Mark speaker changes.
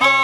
Speaker 1: あ！